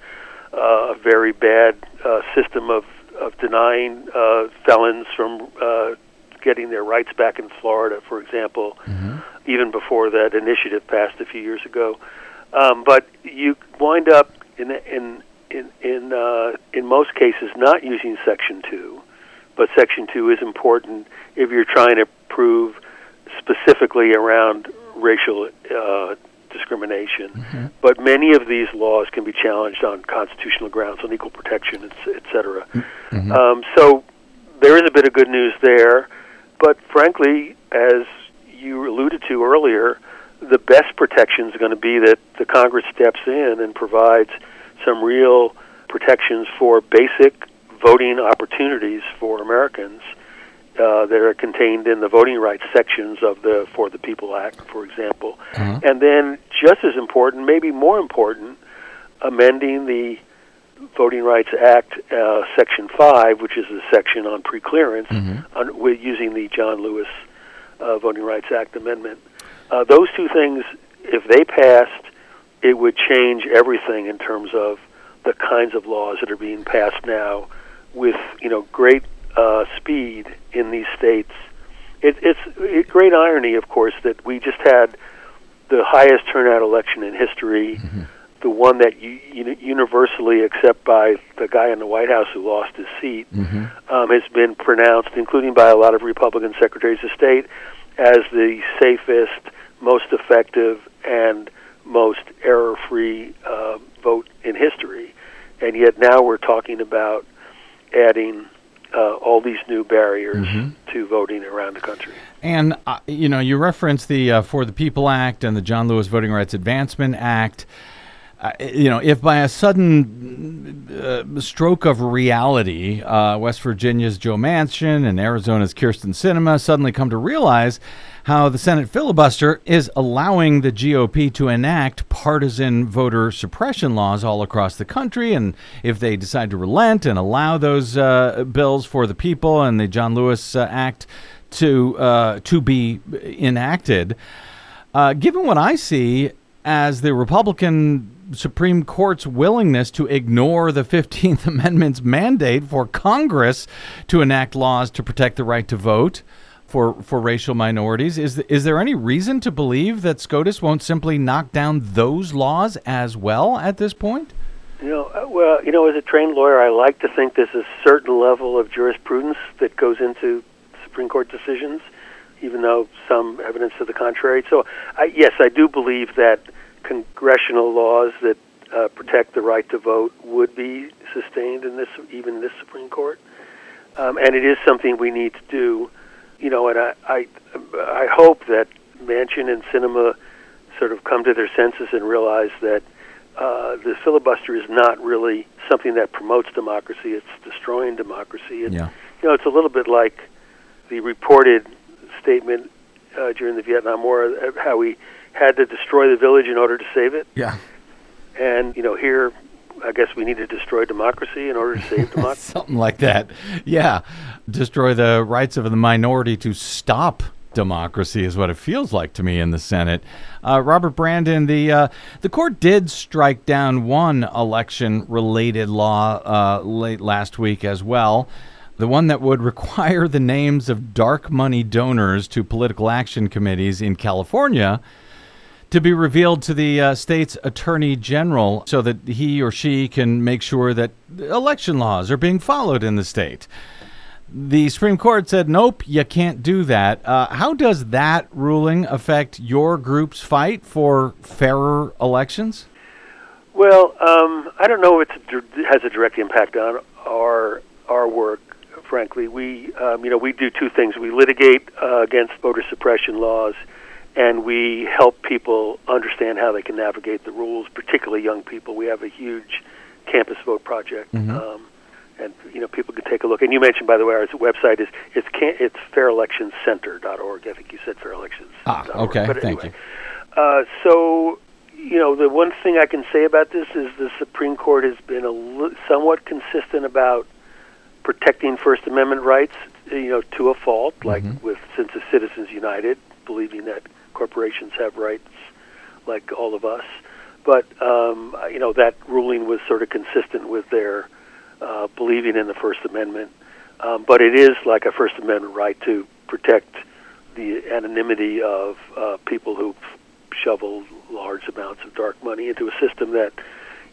uh, a very bad uh, system of of denying uh, felons from uh, getting their rights back in Florida, for example, even before that initiative passed a few years ago. Um, but you wind up in in in in uh, in most cases not using Section Two, but Section 2 is important if you're trying to prove specifically around racial uh, discrimination. But many of these laws can be challenged on constitutional grounds, on equal protection, et, et cetera. Um, so there is a bit of good news there. But frankly, as you alluded to earlier, the best protection is going to be that the Congress steps in and provides some real protections for basic voting opportunities for Americans uh, that are contained in the voting rights sections of the For the People Act, for example. And then, just as important, maybe more important, amending the Voting Rights Act, uh, Section 5, which is the section on preclearance, on, with using the John Lewis uh, Voting Rights Act amendment. Uh, those two things, if they passed, it would change everything in terms of the kinds of laws that are being passed now with you know great uh, speed in these states. It, it's it, great irony, of course, that we just had the highest turnout election in history, the one that you, you, universally, except by the guy in the White House who lost his seat, um, has been pronounced, including by a lot of Republican secretaries of state, as the safest, most effective, and most error-free uh, vote in history. And yet now we're talking about adding uh, all these new barriers to voting around the country. And uh, you know, you referenced the uh, For the People Act and the John Lewis Voting Rights Advancement Act. Uh, you know, if by a sudden uh, stroke of reality, uh, West Virginia's Joe Manchin and Arizona's Kyrsten Sinema suddenly come to realize how the Senate filibuster is allowing the GOP to enact partisan voter suppression laws all across the country, and if they decide to relent and allow those uh, bills for the people and the John Lewis uh, Act to uh, to be enacted. Given what I see as the Republican Supreme Court's willingness to ignore the 15th Amendment's mandate for Congress to enact laws to protect the right to vote for, for racial minorities, is, is there any reason to believe that SCOTUS won't simply knock down those laws as well at this point? You know, uh, well, you know, as a trained lawyer, I like to think there's a certain level of jurisprudence that goes into Supreme Court decisions, even though some evidence to the contrary. So, I, yes, I do believe that congressional laws that uh, protect the right to vote would be sustained in this, even this Supreme Court, um, and it is something we need to do. You know, and I, I, I hope that Manchin and Sinema sort of come to their senses and realize that uh, the filibuster is not really something that promotes democracy; it's destroying democracy. And, Yeah. You know, it's a little bit like the reported statement uh, during the Vietnam War, uh, how we had to destroy the village in order to save it. Yeah. And you know, here, I guess we need to destroy democracy in order to save democracy. Something like that. Yeah. Destroy the rights of the minority to stop democracy is what it feels like to me in the Senate. Uh, Robert Brandon, the uh, the court did strike down one election-related law uh, late last week as well. The one that would require the names of dark money donors to political action committees in California to be revealed to the uh, state's attorney general so that he or she can make sure that election laws are being followed in the state. The Supreme Court said, nope, you can't do that. Uh, how does that ruling affect your group's fight for fairer elections? Well, um, I don't know if it has a direct impact on our our work. Frankly, we um, you know we do two things: we litigate uh, against voter suppression laws, and we help people understand how they can navigate the rules, particularly young people. We have a huge campus vote project, um, and you know people can take a look. And you mentioned, by the way, our website is it's can, it's fairelectioncenter.org. I think you said fair elections. Ah, okay, But thank anyway, uh, so, you know, the one thing I can say about this is the Supreme Court has been a li- somewhat consistent about protecting First Amendment rights, you know, to a fault, like with since the Citizens United, believing that corporations have rights like all of us. But um, you know, that ruling was sort of consistent with their uh, believing in the First Amendment. Um, but it is like a First Amendment right to protect the anonymity of uh, people who shovel large amounts of dark money into a system that,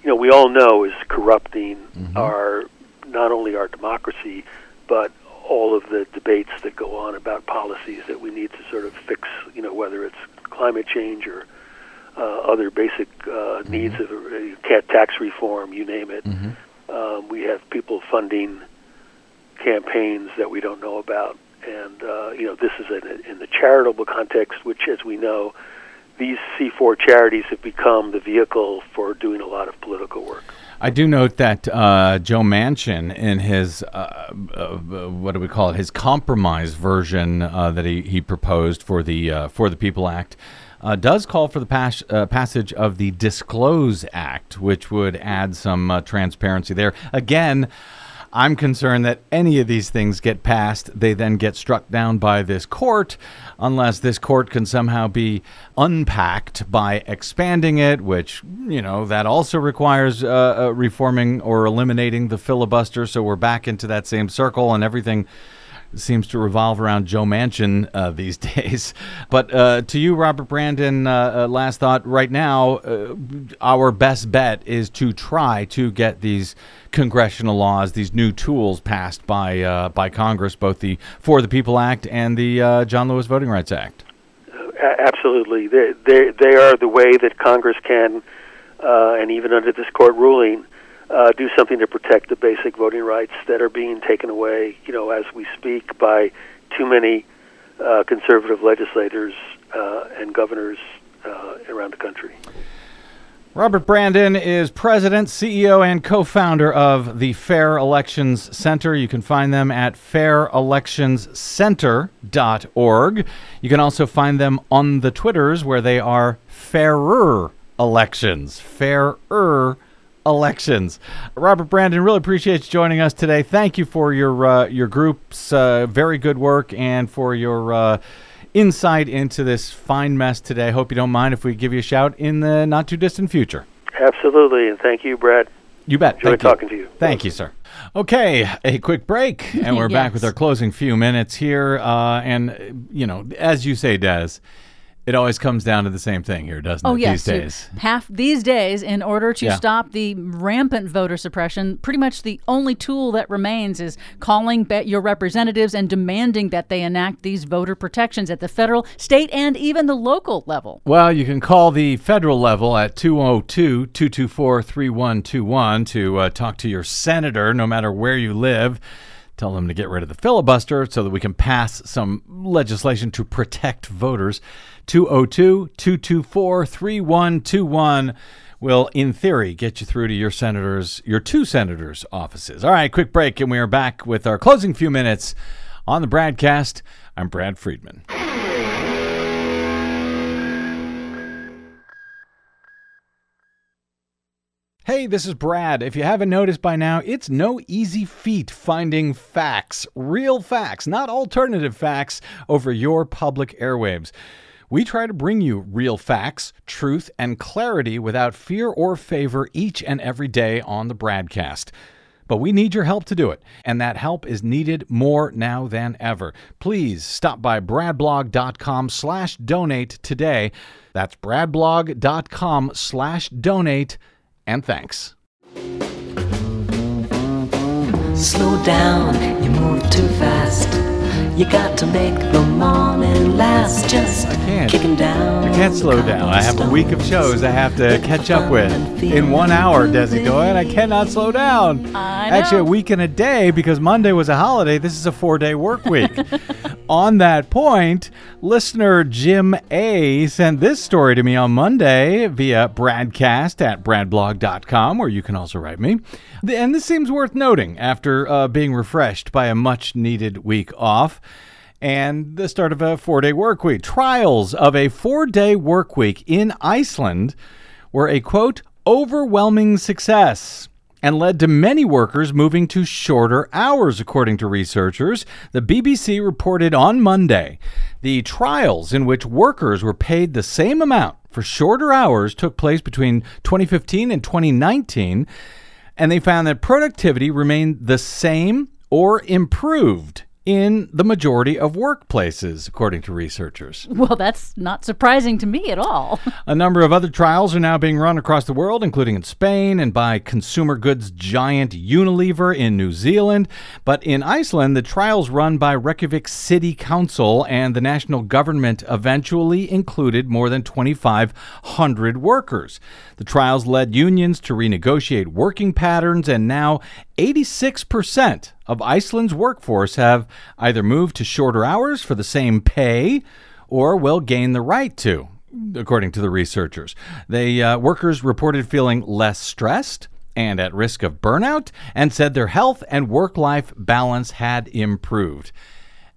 you know, we all know is corrupting our not only our democracy, but all of the debates that go on about policies that we need to sort of fix, you know, whether it's climate change or uh, other basic uh, needs of uh, cat tax reform, you name it. Um, we have people funding campaigns that we don't know about, and uh, you know, this is in, in the charitable context, which, as we know, these C4 charities have become the vehicle for doing a lot of political work. I do note that uh, Joe Manchin, in his uh, uh, what do we call it, his compromise version uh, that he, he proposed for the uh, for the People Act, uh, does call for the pas- passage of the Disclose Act, which would add some transparency there. Again. I'm concerned that any of these things get passed, they then get struck down by this court, unless this court can somehow be unpacked by expanding it, which, you know, that also requires uh, uh, reforming or eliminating the filibuster. So we're back into that same circle and everything seems to revolve around Joe Manchin uh, these days. But uh, to you, Robert Brandon, uh, uh, last thought right now, uh, our best bet is to try to get these congressional laws, these new tools passed by uh, by Congress, both the For the People Act and the John Lewis Voting Rights Act. Absolutely, they, they they are the way that Congress can, and even under this court ruling, uh, do something to protect the basic voting rights that are being taken away. You know, as we speak, by too many uh, conservative legislators uh, and governors uh, around the country. Robert Brandon is president, CEO, and co founder of the Fair Elections Center. You can find them at fairelectionscenter.org. You can also find them on the Twitters where they are fairer elections. Fairer elections. Robert Brandon, really appreciate you joining us today. Thank you for your uh, your group's uh, very good work and for your uh, insight into this fine mess today. Hope you don't mind if we give you a shout in the not too distant future. Absolutely, and thank you, Brad. You bet. Enjoy Thank you. talking to you. Thank you, sir. Okay, a quick break, and we're back with our closing few minutes here. Uh, and, uh, you know, as you say, Des, it always comes down to the same thing here, doesn't Oh it, yes, these days? half these days, in order to Yeah. stop the rampant voter suppression, pretty much the only tool that remains is calling your representatives and demanding that they enact these voter protections at the federal, state, and even the local level. Well, you can call the federal level at 202 224 3121 to uh, talk to your senator, no matter where you live. Tell them to get rid of the filibuster so that we can pass some legislation to protect voters. 202 224 3121 will, in theory, get you through to your senators, your two senators' offices. All right, quick break, and we are back with our closing few minutes on the BradCast. I'm Brad Friedman. Hey, this is Brad. If you haven't noticed by now, it's no easy feat finding facts, real facts, not alternative facts, over your public airwaves. We try to bring you real facts, truth, and clarity without fear or favor each and every day on the BradCast. But we need your help to do it, and that help is needed more now than ever. Please stop by bradblog.com slash donate today. That's bradblog.com slash donate, and thanks. Slow down, you move too fast. You got to make the morning last. Just can't. kicking down. I can't slow down. I have a week of shows I have to catch up with. In one hour, Desi Doyen, I cannot slow down. I Actually, a week and a day because Monday was a holiday. This is a four day work week. on that point, listener Jim A sent this story to me on Monday via bradcast at bradblog.com, where you can also write me. And this seems worth noting after uh, being refreshed by a much needed week off and the start of a four day work week. Trials of a four day work week in Iceland were a quote, overwhelming success and led to many workers moving to shorter hours, according to researchers. The BBC reported on Monday the trials in which workers were paid the same amount for shorter hours took place between 2015 and 2019 and they found that productivity remained the same or improved in the majority of workplaces, according to researchers. Well, that's not surprising to me at all. A number of other trials are now being run across the world, including in Spain and by consumer goods giant Unilever in New Zealand. But in Iceland, the trials run by Reykjavik City Council and the national government eventually included more than 2,500 workers. The trials led unions to renegotiate working patterns, and now 86% of Iceland's workforce have either moved to shorter hours for the same pay or will gain the right to according to the researchers. The uh, workers reported feeling less stressed and at risk of burnout and said their health and work life balance had improved.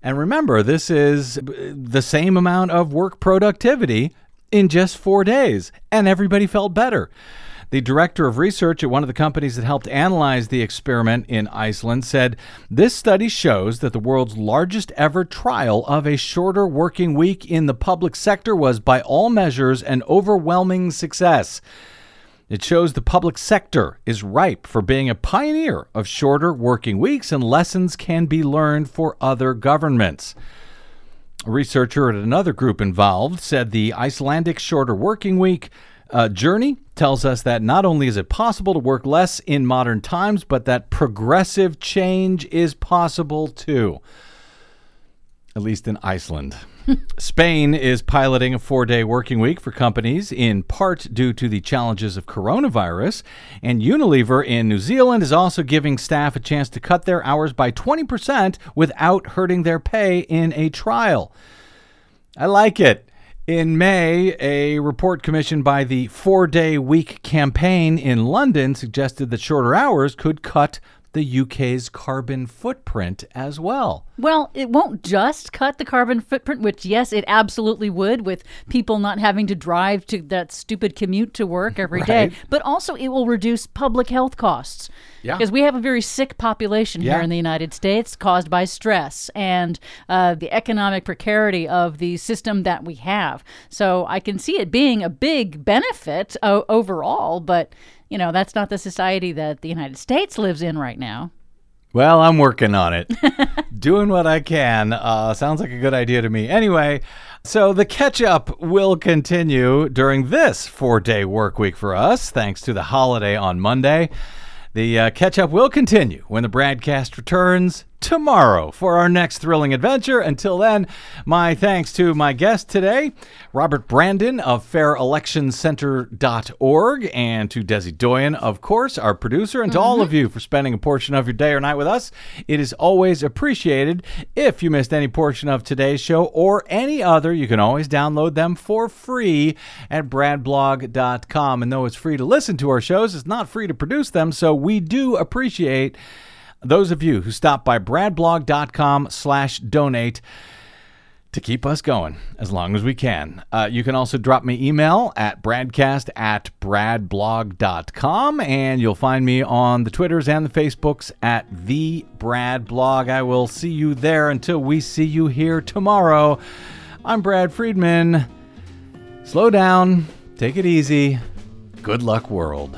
And remember, this is uh, the same amount of work productivity in just four days, and everybody felt better. The director of research at one of the companies that helped analyze the experiment in Iceland said this study shows that the world's largest ever trial of a shorter working week in the public sector was, by all measures, an overwhelming success. It shows the public sector is ripe for being a pioneer of shorter working weeks, and lessons can be learned for other governments. A researcher at another group involved said the Icelandic shorter working week uh, journey tells us that not only is it possible to work less in modern times, but that progressive change is possible too. At least in Iceland. Spain is piloting a four day working week for companies, in part due to the challenges of coronavirus. And Unilever in New Zealand is also giving staff a chance to cut their hours by 20% without hurting their pay in a trial. I like it. In May, a report commissioned by the Four Day Week campaign in London suggested that shorter hours could cut the UK's carbon footprint as well. Well, it won't just cut the carbon footprint, which, yes, it absolutely would, with people not having to drive to that stupid commute to work every day. Right. but also it will reduce public health costs. Yeah. Because we have a very sick population Yeah. here in the United States caused by stress and uh, the economic precarity of the system that we have. So I can see it being a big benefit o- overall, but, you know, that's not the society that the United States lives in right now. Well, I'm working on it. Doing what I can. Uh, sounds like a good idea to me. Anyway, so the catch up will continue during this four day work week for us, thanks to the holiday on Monday. The uh, catch up will continue when the BradCast returns tomorrow for our next thrilling adventure. Until then, my thanks to my guest today, Robert Brandon of fairelectioncenter.org, and to Desi Doyen, of course, our producer, and to all mm-hmm. of you for spending a portion of your day or night with us. It is always appreciated. If you missed any portion of today's show or any other, you can always download them for free at bradblog.com. And though it's free to listen to our shows, it's not free to produce them, so we do appreciate those of you who stop by bradblog.com slash donate to keep us going as long as we can. Uh, you can also drop me email at bradcast at bradblog.com and you'll find me on the Twitters and the Facebooks at the Brad Blog. I will see you there until we see you here tomorrow. I'm Brad Friedman. Slow down, take it easy. Good luck, world.